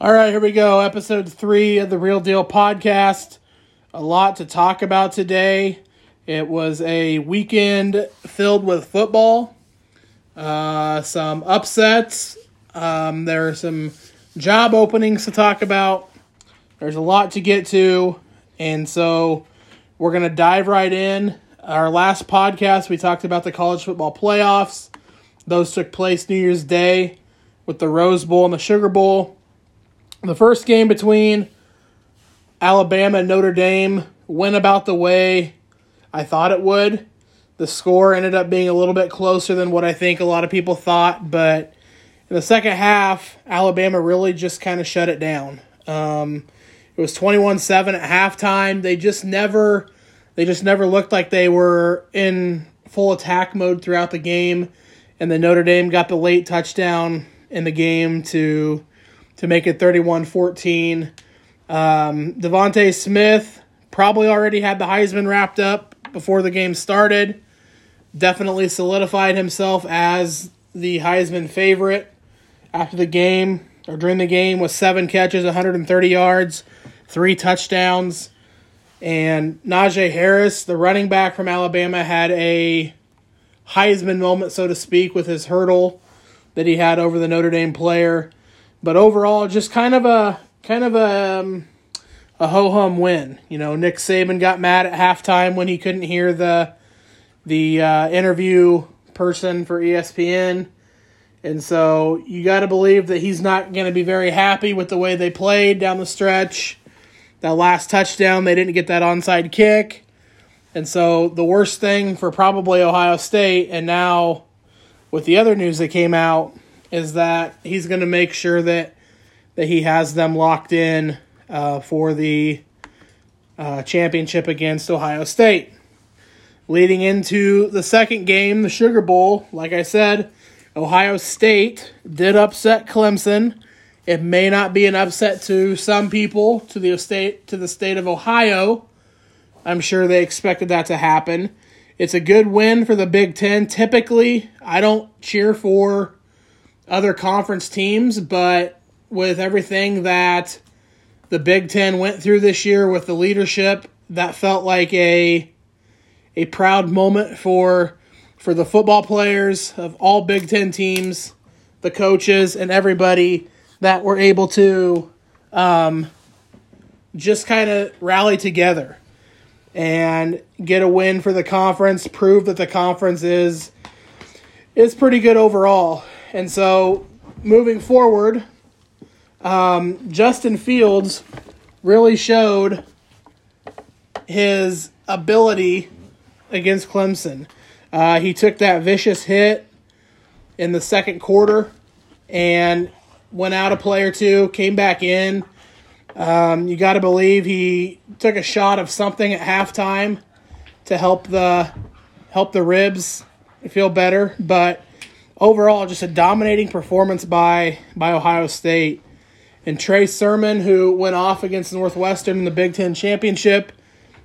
All right, here we go. Episode three of the Real Deal podcast. A lot to talk about today. It was a weekend filled with football, uh, some upsets. Um, there are some job openings to talk about. There's a lot to get to. And so we're going to dive right in. Our last podcast, we talked about the college football playoffs. Those took place New Year's Day with the Rose Bowl and the Sugar Bowl. The first game between Alabama and Notre Dame went about the way I thought it would. The score ended up being a little bit closer than what I think a lot of people thought, but in the second half, Alabama really just kind of shut it down. Um, it was 21-7 at halftime. They just never they just never looked like they were in full attack mode throughout the game. And then Notre Dame got the late touchdown in the game to to make it 31-14. Um, DeVonta Smith probably already had the Heisman wrapped up before the game started. Definitely solidified himself as the Heisman favorite after the game or during the game with seven catches, 130 yards, three touchdowns. And Najee Harris, the running back from Alabama, had a Heisman moment, so to speak, with his hurdle that he had over the Notre Dame player. But overall, just kind of a kind of a um, a ho hum win. You know, Nick Saban got mad at halftime when he couldn't hear the the uh, interview person for ESPN. And so you got to believe that he's not going to be very happy with the way they played down the stretch. That last touchdown, they didn't get that onside kick. And so the worst thing for probably Ohio State, and now with the other news that came out, is that he's going to make sure that that he has them locked in uh, for the uh, championship against Ohio State. Leading into the second game, the Sugar Bowl, like I said, Ohio State did upset Clemson. It may not be an upset to some people, to the state to the state of Ohio. I'm sure they expected that to happen. It's a good win for the Big Ten. Typically, I don't cheer for other conference teams, but with everything that the Big Ten went through this year with the leadership, that felt like a a proud moment for for the football players of all Big Ten teams, the coaches, and everybody that were able to um, just kind of rally together and get a win for the conference, prove that the conference is is pretty good overall. And so moving forward, um, Justin Fields really showed his ability against Clemson. Uh, he took that vicious hit in the second quarter and went out a play or two, came back in. Um, you got to believe he took a shot of something at halftime to help the help the ribs feel better, but overall, just a dominating performance by by Ohio State. And Trey Sermon, who went off against Northwestern in the Big Ten championship,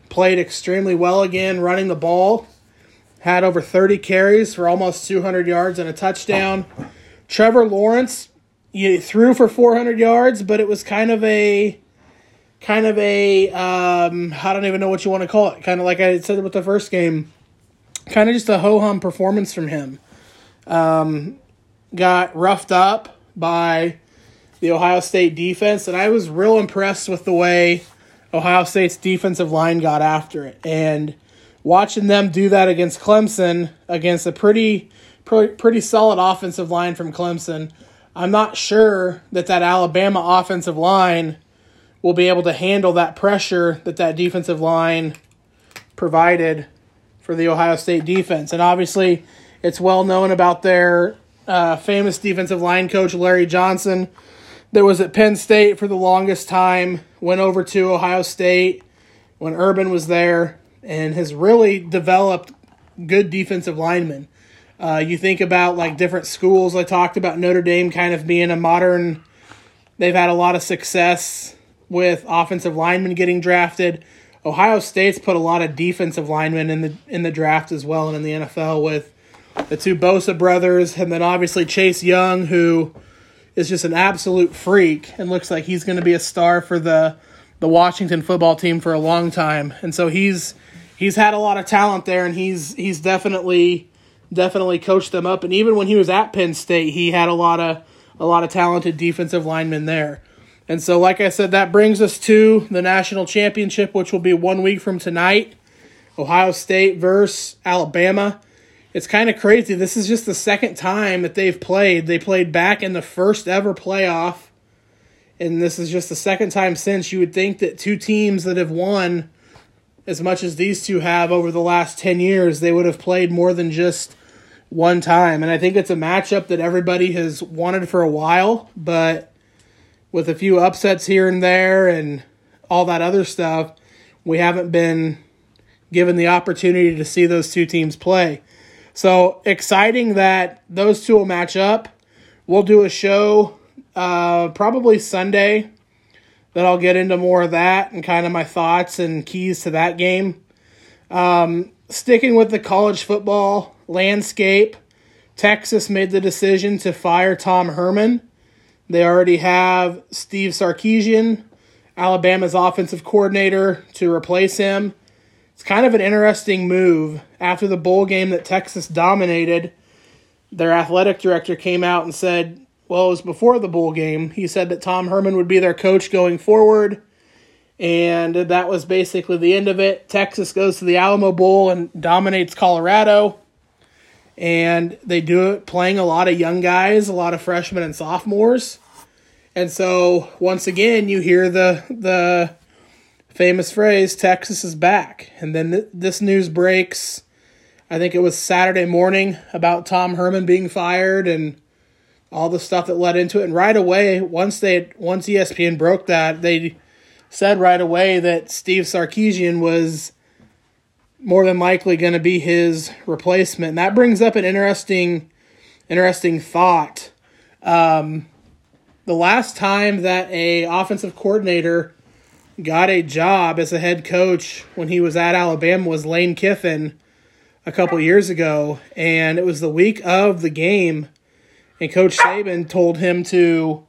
played extremely well again, running the ball. Had over 30 carries for almost 200 yards and a touchdown. Trevor Lawrence threw for 400 yards, but it was kind of a kind of a um, I don't even know what you want to call it. Kind of like I said with the first game, kind of just a ho hum performance from him. Um, got roughed up by the Ohio State defense, and I was real impressed with the way Ohio State's defensive line got after it. And watching them do that against Clemson, against a pretty, pretty, pretty solid offensive line from Clemson, I'm not sure that that Alabama offensive line will be able to handle that pressure that that defensive line provided for the Ohio State defense. And obviously, it's well known about their uh, famous defensive line coach, Larry Johnson, that was at Penn State for the longest time, went over to Ohio State when Urban was there, and has really developed good defensive linemen. Uh, you think about like different schools. I talked about Notre Dame kind of being a modern. They've had a lot of success with offensive linemen getting drafted. Ohio State's put a lot of defensive linemen in the in the draft as well, and in the NFL with the two Bosa brothers, and then obviously Chase Young, who is just an absolute freak and looks like he's going to be a star for the the Washington football team for a long time. And so he's he's had a lot of talent there, and he's he's definitely definitely coached them up. And even when he was at Penn State, he had a lot of a lot of talented defensive linemen there. And so, like I said, that brings us to the national championship, which will be one week from tonight. Ohio State versus Alabama. It's kind of crazy. This is just the second time that they've played. They played back in the first ever playoff. And this is just the second time since you would think that two teams that have won as much as these two have over the last 10 years, they would have played more than just one time. And I think it's a matchup that everybody has wanted for a while, but with a few upsets here and there and all that other stuff, we haven't been given the opportunity to see those two teams play. So exciting that those two will match up. We'll do a show uh, probably Sunday that I'll get into more of that and kind of my thoughts and keys to that game. Um, sticking with the college football landscape, Texas made the decision to fire Tom Herman. They already have Steve Sarkisian, Alabama's offensive coordinator, to replace him. It's kind of an interesting move. After the bowl game that Texas dominated, their athletic director came out and said, well, it was before the bowl game. He said that Tom Herman would be their coach going forward. And that was basically the end of it. Texas goes to the Alamo Bowl and dominates Colorado. And they do it playing a lot of young guys, a lot of freshmen and sophomores. And so once again, you hear the the famous phrase, Texas is back. And then th- this news breaks, I think it was Saturday morning, about Tom Herman being fired and all the stuff that led into it. And right away, once they once ESPN broke that, they said right away that Steve Sarkisian was more than likely going to be his replacement. And that brings up an interesting interesting thought. Um, the last time that a offensive coordinator got a job as a head coach when he was at Alabama was Lane Kiffin a couple years ago, and it was the week of the game, and Coach Saban told him to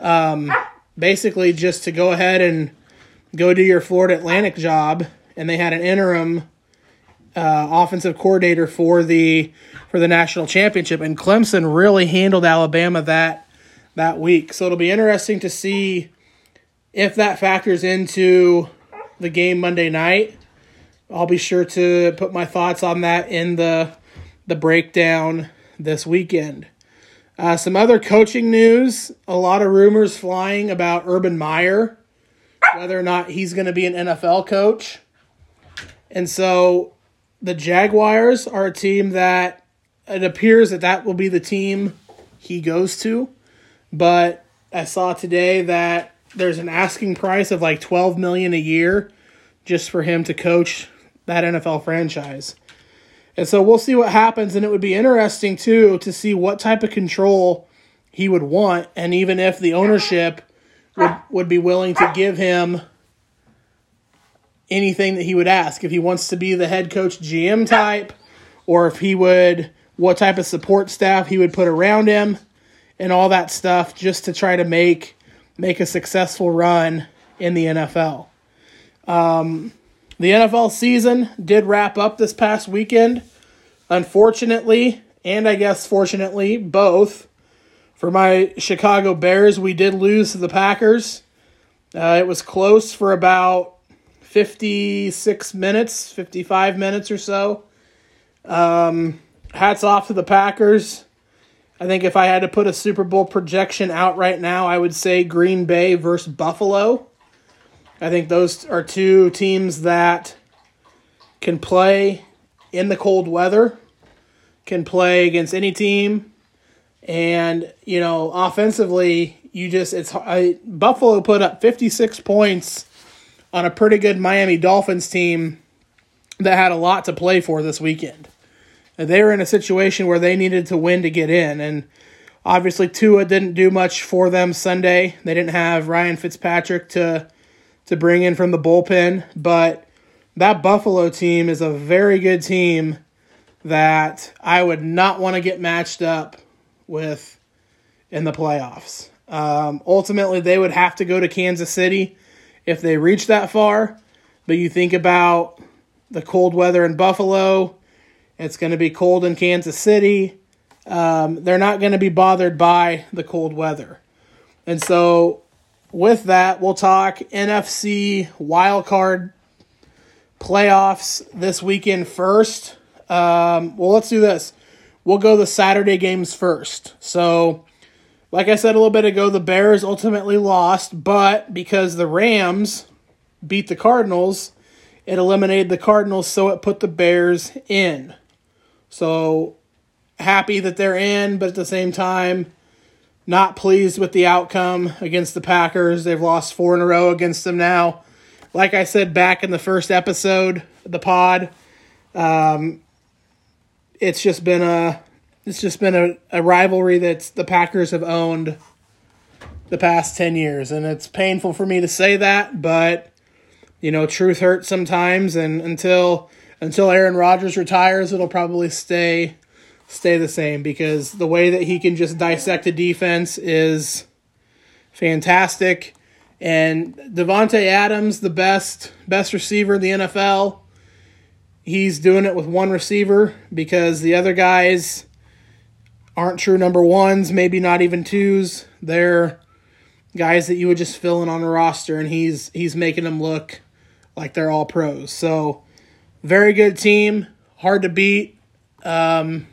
um, basically just to go ahead and go do your Florida Atlantic job, and they had an interim uh, offensive coordinator for the for the national championship, and Clemson really handled Alabama that that week. So it'll be interesting to see if that factors into the game Monday night, I'll be sure to put my thoughts on that in the the breakdown this weekend. Uh, some other coaching news: a lot of rumors flying about Urban Meyer, whether or not he's going to be an NFL coach. And so, the Jaguars are a team that it appears that that will be the team he goes to. But I saw today that there's an asking price of like 12 million a year just for him to coach that NFL franchise. And so we'll see what happens and it would be interesting too to see what type of control he would want and even if the ownership would would be willing to give him anything that he would ask if he wants to be the head coach GM type or if he would what type of support staff he would put around him and all that stuff just to try to make make a successful run in the NFL. Um, the NFL season did wrap up this past weekend. Unfortunately, and I guess fortunately, both, for my Chicago Bears, we did lose to the Packers. Uh, it was close for about 56 minutes, 55 minutes or so. Um, hats off to the Packers. I think if I had to put a Super Bowl projection out right now, I would say Green Bay versus Buffalo. I think those are two teams that can play in the cold weather, can play against any team, and you know offensively, you just it's I, Buffalo put up fifty six points on a pretty good Miami Dolphins team that had a lot to play for this weekend they were in a situation where they needed to win to get in. And obviously, Tua didn't do much for them Sunday. They didn't have Ryan Fitzpatrick to to bring in from the bullpen, but that Buffalo team is a very good team that I would not want to get matched up with in the playoffs. Um, ultimately, they would have to go to Kansas City if they reach that far. But you think about the cold weather in Buffalo, it's going to be cold in Kansas City. Um, they're not going to be bothered by the cold weather. And so, with that, we'll talk NFC wildcard playoffs this weekend first. Um, well, let's do this. We'll go the Saturday games first. So, like I said a little bit ago, the Bears ultimately lost, but because the Rams beat the Cardinals, it eliminated the Cardinals, so it put the Bears in. So, happy that they're in, but at the same time, not pleased with the outcome against the Packers. They've lost four in a row against them now. Like I said back in the first episode the pod, um, it's just been a it's just been a, a rivalry that the Packers have owned the past 10 years. And it's painful for me to say that, but, you know, truth hurts sometimes. And until until Aaron Rodgers retires, it'll probably stay stay the same because the way that he can just dissect a defense is fantastic. And Davante Adams, the best best receiver in the NFL, he's doing it with one receiver because the other guys aren't true number ones, maybe not even twos. They're guys that you would just fill in on the roster, and he's he's making them look like they're all pros. So very good team, hard to beat. Um,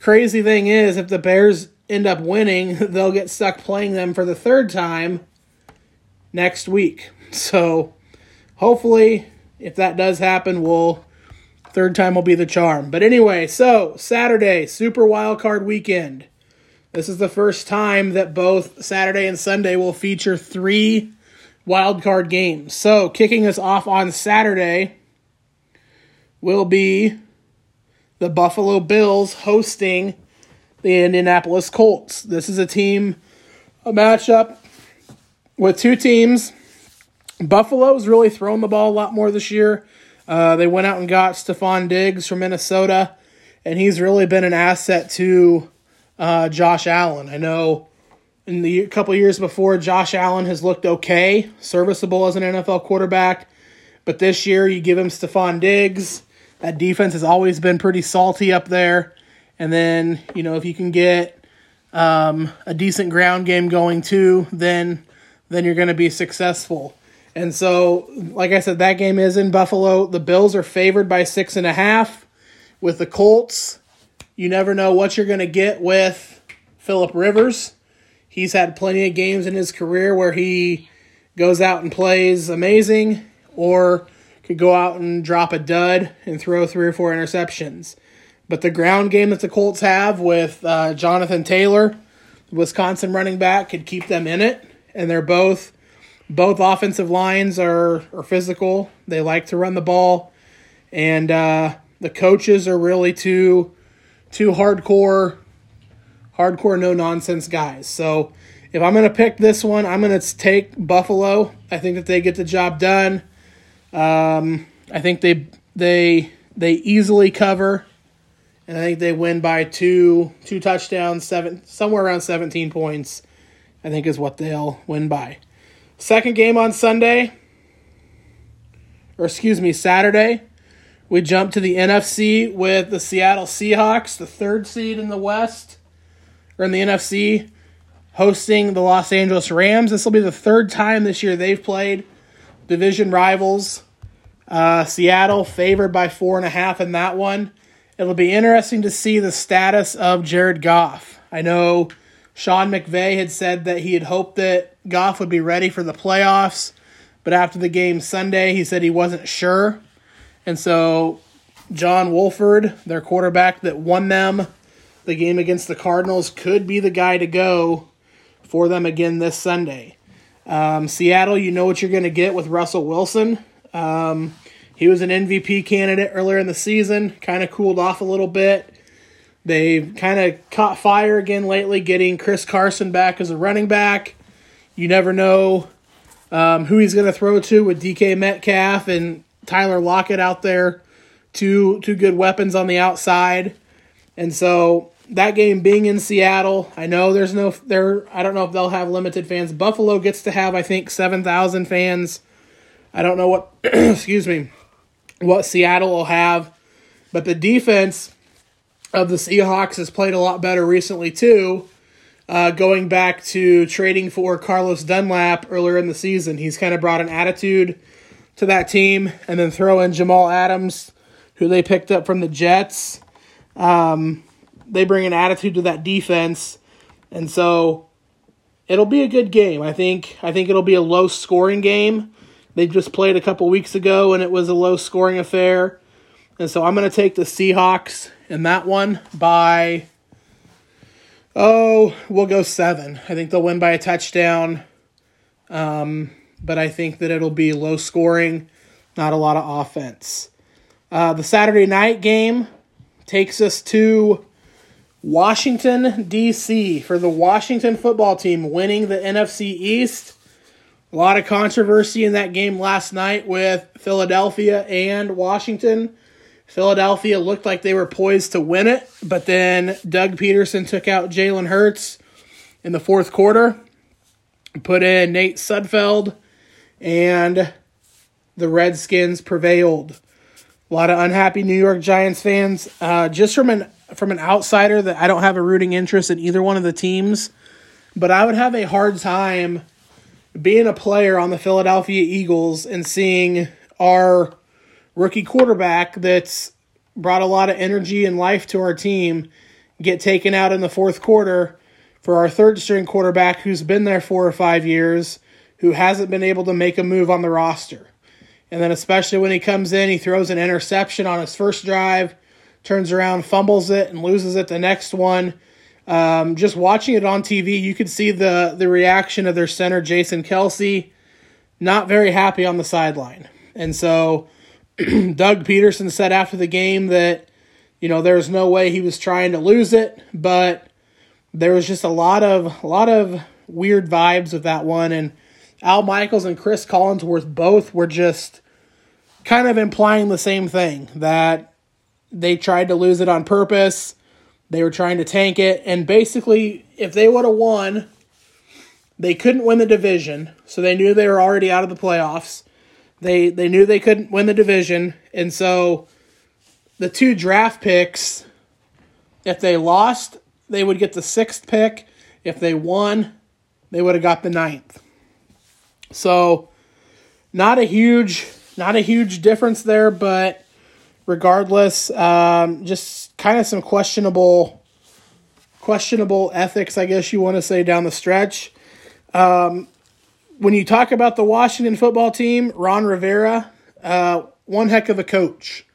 crazy thing is, if the Bears end up winning, they'll get stuck playing them for the third time next week. So hopefully, if that does happen, we'll Third time will be the charm. But anyway, so Saturday, Super Wild Card Weekend. This is the first time that both Saturday and Sunday will feature three wild card games. So, kicking us off on Saturday will be the Buffalo Bills hosting the Indianapolis Colts. This is a team, a matchup with two teams. Buffalo's really thrown the ball a lot more this year. Uh, they went out and got Stefon Diggs from Minnesota, and he's really been an asset to uh, Josh Allen. I know in the couple years before, Josh Allen has looked okay, serviceable as an NFL quarterback, but this year you give him Stefon Diggs. That defense has always been pretty salty up there. And then, you know, if you can get um, a decent ground game going too, then then you're going to be successful. And so, like I said, that game is in Buffalo. The Bills are favored by six and a half. With the Colts, you never know what you're going to get with Philip Rivers. He's had plenty of games in his career where he goes out and plays amazing, or could go out and drop a dud and throw three or four interceptions. But the ground game that the Colts have with uh, Jonathan Taylor, Wisconsin running back, could keep them in it. And they're both both offensive lines are, are physical. They like to run the ball, and uh, the coaches are really two two hardcore, hardcore no nonsense guys. So if I'm going to pick this one, I'm going to take Buffalo. I think that they get the job done. Um, I think they they they easily cover, and I think they win by two two touchdowns, seven somewhere around 17 points. I think is what they'll win by. Second game on Sunday, or excuse me, Saturday, we jump to the NFC with the Seattle Seahawks, the third seed in the West, or in the NFC, hosting the Los Angeles Rams. This will be the third time this year they've played division rivals. Uh, Seattle favored by four and a half in that one. It'll be interesting to see the status of Jared Goff. I know Sean McVay had said that he had hoped that Goff would be ready for the playoffs, but after the game Sunday, he said he wasn't sure. And so John Wolford, their quarterback that won them the game against the Cardinals, could be the guy to go for them again this Sunday. Um, Seattle, you know what you're going to get with Russell Wilson. Um, he was an MVP candidate earlier in the season, kind of cooled off a little bit. They've kind of caught fire again lately, getting Chris Carson back as a running back. You never know um, who he's going to throw to with DK Metcalf and Tyler Lockett out there. Two two good weapons on the outside, and so that game being in Seattle, I know there's no there. I don't know if they'll have limited fans. Buffalo gets to have I think seven thousand fans. I don't know what excuse me what Seattle will have, but the defense of the Seahawks has played a lot better recently too. Uh, going back to trading for Carlos Dunlap earlier in the season, he's kind of brought an attitude to that team, and then throw in Jamal Adams, who they picked up from the Jets. Um, they bring an attitude to that defense, and so it'll be a good game. I think. I think it'll be a low scoring game. They just played a couple weeks ago, and it was a low scoring affair. And so I'm going to take the Seahawks in that one by Oh, we'll go seven. I think they'll win by a touchdown. Um, but I think that it'll be low scoring, not a lot of offense. Uh, the Saturday night game takes us to Washington, D.C. for the Washington football team winning the NFC East. A lot of controversy in that game last night with Philadelphia and Washington. Philadelphia looked like they were poised to win it, but then Doug Pederson took out Jalen Hurts in the fourth quarter, put in Nate Sudfeld, and the Redskins prevailed. A lot of unhappy New York Giants fans. Uh, just from an from an outsider that I don't have a rooting interest in either one of the teams, but I would have a hard time being a player on the Philadelphia Eagles and seeing our rookie quarterback that's brought a lot of energy and life to our team get taken out in the fourth quarter for our third string quarterback who's been there four or five years, who hasn't been able to make a move on the roster. And then, especially when he comes in, he throws an interception on his first drive, turns around, fumbles it, and loses it the next one. Um, just watching it on TV, you could see the the reaction of their center, Jason Kelce, not very happy on the sideline. And so Doug Pederson said after the game that, you know, there was no way he was trying to lose it, but there was just a lot of a lot of weird vibes with that one. And Al Michaels and Chris Collinsworth both were just kind of implying the same thing that they tried to lose it on purpose. They were trying to tank it. And basically, if they would have won, they couldn't win the division. So they knew they were already out of the playoffs. They they knew they couldn't win the division, and so the two draft picks, if they lost, they would get the sixth pick. If they won, they would have got the ninth. So not a huge not a huge difference there, but regardless, um, just kind of some questionable questionable ethics, I guess you want to say down the stretch. Um, when you talk about the Washington football team, Ron Rivera, uh, one heck of a coach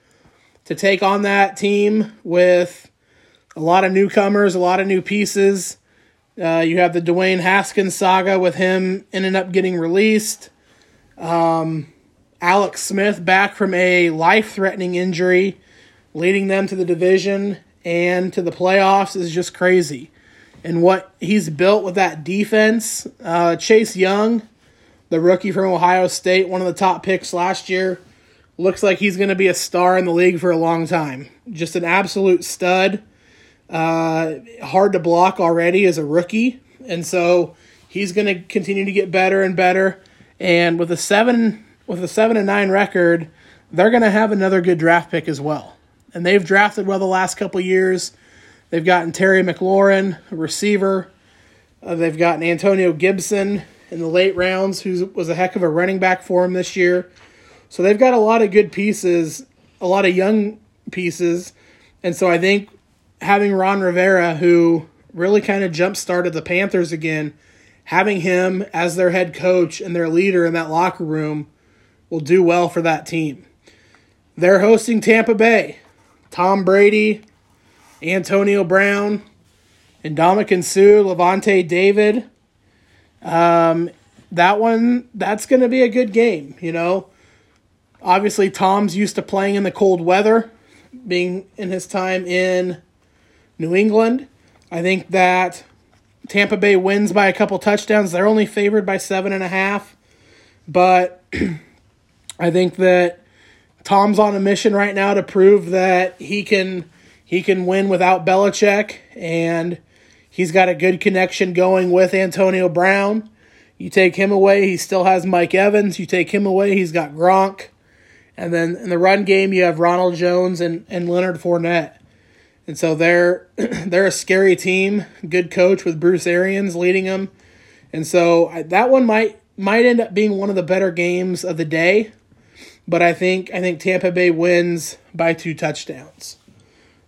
to take on that team with a lot of newcomers, a lot of new pieces. Uh, you have the Dwayne Haskins saga with him ending up getting released. Um, Alex Smith back from a life threatening injury, leading them to the division and to the playoffs is just crazy. And what he's built with that defense, uh, Chase Young, the rookie from Ohio State, one of the top picks last year. Looks like he's going to be a star in the league for a long time. Just an absolute stud. Uh, hard to block already as a rookie. And so he's going to continue to get better and better. And with a seven with a seven and nine record, they're going to have another good draft pick as well. And they've drafted well the last couple years. They've gotten Terry McLaurin, a receiver. Uh, they've gotten Antonio Gibson, in the late rounds, who was a heck of a running back for him this year. So they've got a lot of good pieces, a lot of young pieces. And so I think having Ron Rivera, who really kind of jump started the Panthers again, having him as their head coach and their leader in that locker room will do well for that team. They're hosting Tampa Bay. Tom Brady, Antonio Brown, and Ndamukong Suh, Lavonte David. Um, that one, that's going to be a good game, you know. Obviously, Tom's used to playing in the cold weather, being in his time in New England. I think that Tampa Bay wins by a couple touchdowns. They're only favored by seven and a half, but I think that Tom's on a mission right now to prove that he can he can win without Belichick, and he's got a good connection going with Antonio Brown. You take him away, he still has Mike Evans. You take him away, he's got Gronk. And then in the run game, you have Ronald Jones and, and Leonard Fournette. And so they're they're a scary team. Good coach with Bruce Arians leading them. And so that one might might end up being one of the better games of the day. But I think I think Tampa Bay wins by two touchdowns.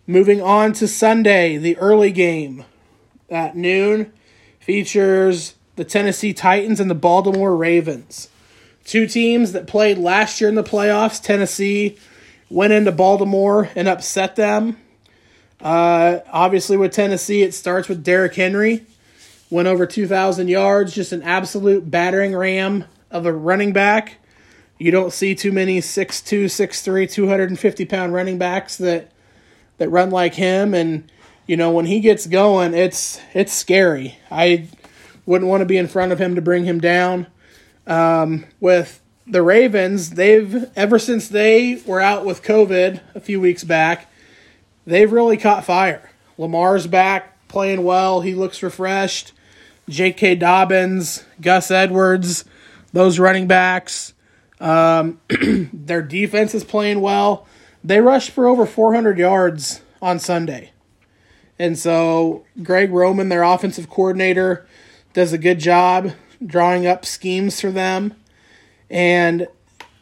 Moving on to Sunday, the early game at noon features the Tennessee Titans and the Baltimore Ravens. Two teams that played last year in the playoffs. Tennessee went into Baltimore and upset them. Uh, obviously, with Tennessee, it starts with Derrick Henry. Went over 2,000 yards, just an absolute battering ram of a running back. You don't see too many 6'2, 6'3, 250 pound running backs that that run like him. And, you know, when he gets going, it's it's scary. I wouldn't want to be in front of him to bring him down. Um, with the Ravens, they've ever since they were out with COVID a few weeks back, they've really caught fire. Lamar's back playing well. He looks refreshed. J.K. Dobbins, Gus Edwards, those running backs. Um, their defense is playing well. They rushed for over 400 yards on Sunday. And so Greg Roman, their offensive coordinator, does a good job drawing up schemes for them. And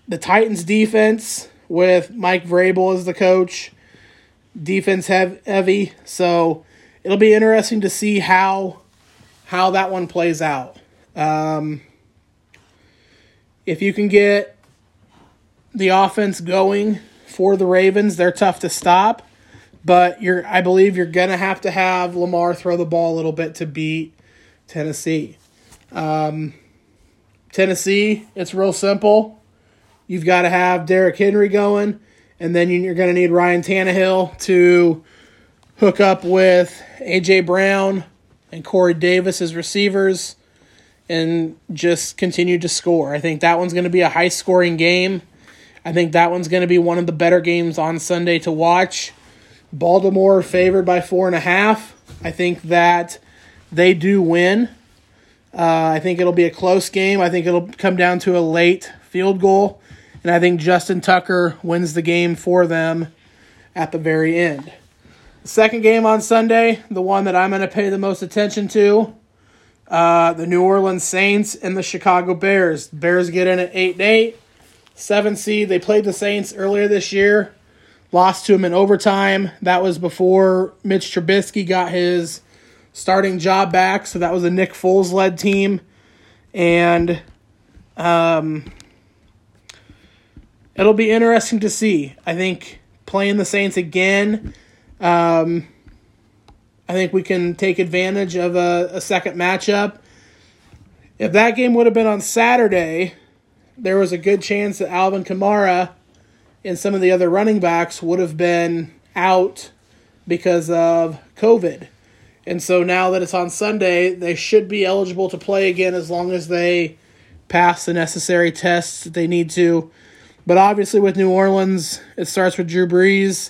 the Titans defense with Mike Vrabel as the coach, defense heavy. So it'll be interesting to see how how that one plays out. Um, if you can get the offense going for the Ravens, they're tough to stop. But you're, I believe you're gonna have to have Lamar throw the ball a little bit to beat Tennessee. Um, Tennessee, it's real simple. You've got to have Derrick Henry going, and then you're going to need Ryan Tannehill to hook up with A.J. Brown and Corey Davis as receivers and just continue to score. I think that one's going to be a high scoring game. I think that one's going to be one of the better games on Sunday to watch. Baltimore favored by four and a half. I think that they do win. Uh, I think it'll be a close game. I think it'll come down to a late field goal. And I think Justin Tucker wins the game for them at the very end. Second game on Sunday, the one that I'm going to pay the most attention to, uh, the New Orleans Saints and the Chicago Bears. Bears get in at 8 and 8. Seven seed. They played the Saints earlier this year, lost to them in overtime. That was before Mitch Trubisky got his starting job back. So that was a Nick Foles led team. And um, it'll be interesting to see. I think playing the Saints again, um, I think we can take advantage of a, a second matchup. If that game would have been on Saturday, there was a good chance that Alvin Kamara and some of the other running backs would have been out because of COVID. And so now that it's on Sunday, they should be eligible to play again as long as they pass the necessary tests that they need to. But obviously, with New Orleans, it starts with Drew Brees.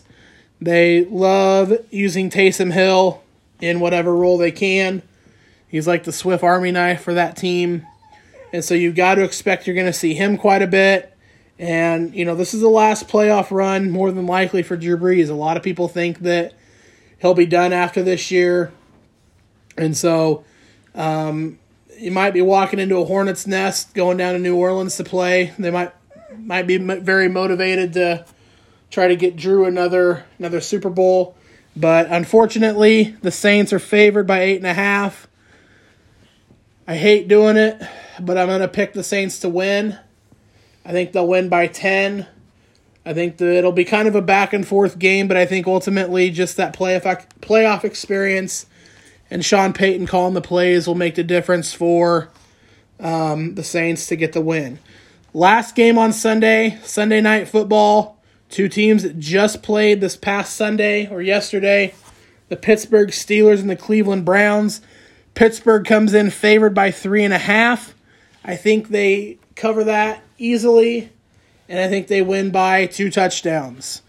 They love using Taysom Hill in whatever role they can. He's like the Swift Army knife for that team. And so you've got to expect you're going to see him quite a bit. And, you know, this is the last playoff run, more than likely, for Drew Brees. A lot of people think that he'll be done after this year. And so um, you might be walking into a hornet's nest going down to New Orleans to play. They might might be very motivated to try to get Drew another another Super Bowl. But unfortunately, the Saints are favored by eight and a half. I hate doing it, but I'm going to pick the Saints to win. I think they'll win by 10. I think that it'll be kind of a back and forth game, but I think ultimately just that playoff playoff experience and Sean Payton calling the plays will make the difference for um, the Saints to get the win. Last game on Sunday, Sunday night football. Two teams that just played this past Sunday or yesterday the Pittsburgh Steelers and the Cleveland Browns. Pittsburgh comes in favored by three and a half. I think they cover that easily, and I think they win by two touchdowns.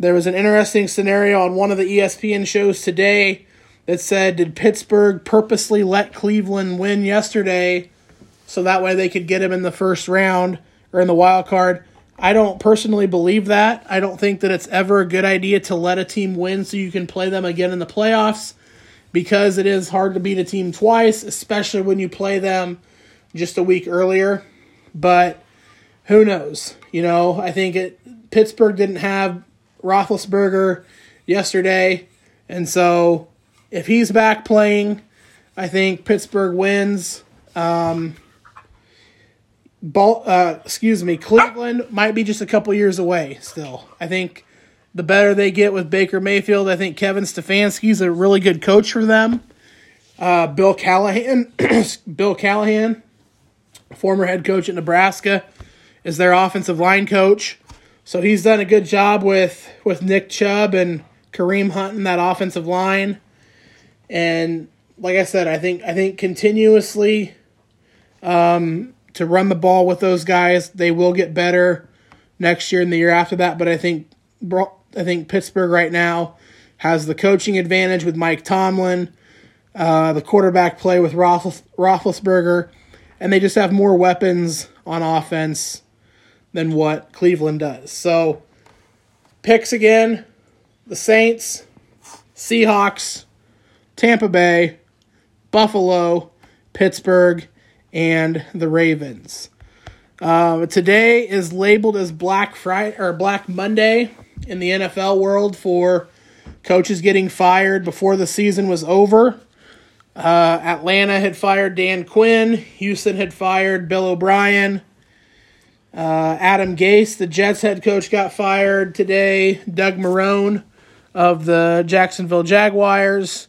There was an interesting scenario on one of the ESPN shows today that said, Did Pittsburgh purposely let Cleveland win yesterday so that way they could get him in the first round or in the wild card? I don't personally believe that. I don't think that it's ever a good idea to let a team win so you can play them again in the playoffs because it is hard to beat a team twice, especially when you play them just a week earlier. But who knows? You know, I think it Pittsburgh didn't have Roethlisberger yesterday, and so if he's back playing, I think Pittsburgh wins. Um, uh, excuse me, Cleveland might be just a couple years away still. I think the better they get with Baker Mayfield, I think Kevin Stefanski's a really good coach for them. Uh, Bill Callahan, Bill Callahan, former head coach at Nebraska, is their offensive line coach. So he's done a good job with with Nick Chubb and Kareem Hunt in that offensive line. And like I said, I think I think continuously um, to run the ball with those guys, they will get better next year and the year after that. But I think I think Pittsburgh right now has the coaching advantage with Mike Tomlin, uh, the quarterback play with Roethlis- Roethlisberger, and they just have more weapons on offense than what Cleveland does. So picks again: the Saints, Seahawks, Tampa Bay, Buffalo, Pittsburgh, and the Ravens. Uh, today is labeled as Black Friday or Black Monday in the NFL world for coaches getting fired before the season was over. Uh, Atlanta had fired Dan Quinn. Houston had fired Bill O'Brien. Uh, Adam Gase, the Jets head coach, got fired today. Doug Marrone of the Jacksonville Jaguars.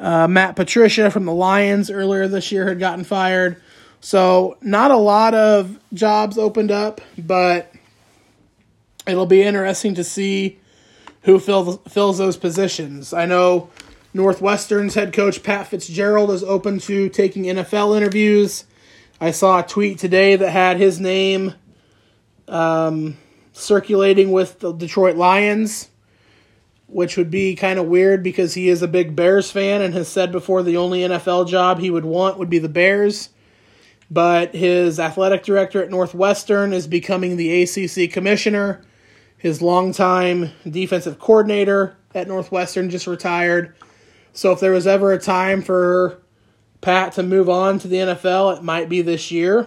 Uh, Matt Patricia from the Lions earlier this year had gotten fired. So, not a lot of jobs opened up, but it'll be interesting to see who fills, fills those positions. I know Northwestern's head coach Pat Fitzgerald is open to taking NFL interviews. I saw a tweet today that had his name um, circulating with the Detroit Lions which would be kind of weird because he is a big Bears fan and has said before the only NFL job he would want would be the Bears. But his athletic director at Northwestern is becoming the ACC commissioner. His longtime defensive coordinator at Northwestern just retired. So if there was ever a time for Pat to move on to the NFL, it might be this year.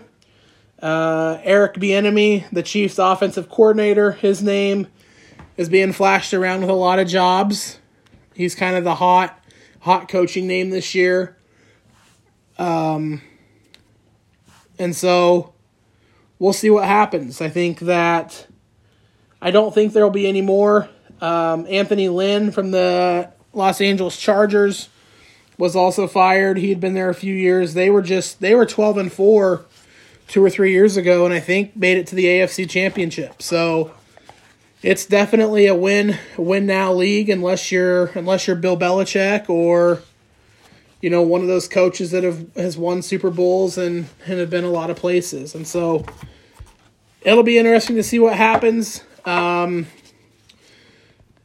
Uh, Eric Bieniemy, the Chiefs' offensive coordinator, his name is being flashed around with a lot of jobs. He's kind of the hot, hot coaching name this year. Um, and so we'll see what happens. I think that I don't think there'll be any more. Um, Anthony Lynn from the Los Angeles Chargers was also fired. He had been there a few years. They were just they were twelve and four two or three years ago, and I think made it to the AFC Championship. So it's definitely a win win now league unless you're unless you're Bill Belichick or you know one of those coaches that have has won Super Bowls and, and have been a lot of places. And so it'll be interesting to see what happens. Um,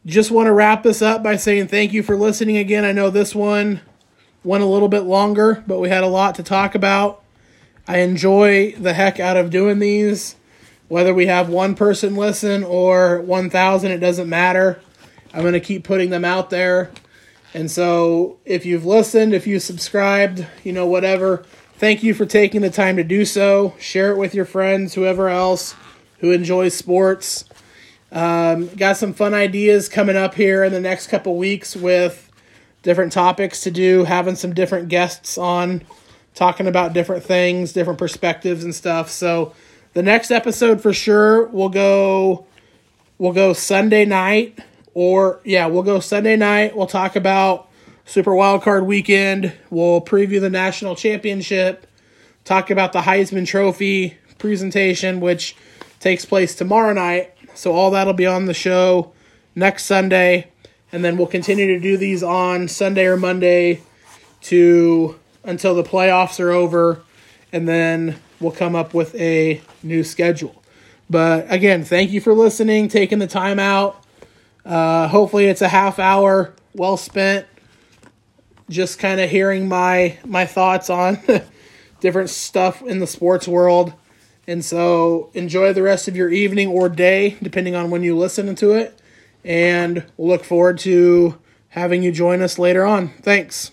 just want to wrap this up by saying thank you for listening again. I know this one went a little bit longer, but we had a lot to talk about. I enjoy the heck out of doing these. Whether we have one person listen or 1,000, it doesn't matter. I'm going to keep putting them out there. And so if you've listened, if you subscribed, you know, whatever, thank you for taking the time to do so. Share it with your friends, whoever else who enjoys sports. Um, got some fun ideas coming up here in the next couple weeks with different topics to do, having some different guests on, talking about different things, different perspectives and stuff. So the next episode for sure will go we'll go Sunday night or yeah, we'll go Sunday night. We'll talk about Super Wildcard Weekend. We'll preview the national championship. Talk about the Heisman Trophy presentation, which takes place tomorrow night. So all that'll be on the show next Sunday, and then we'll continue to do these on Sunday or Monday to until the playoffs are over, and then we'll come up with a new schedule. But again, thank you for listening, taking the time out. Uh, hopefully, it's a half hour well spent. Just kind of hearing my my thoughts on different stuff in the sports world. And so, enjoy the rest of your evening or day, depending on when you listen to it. And we'll look forward to having you join us later on. Thanks.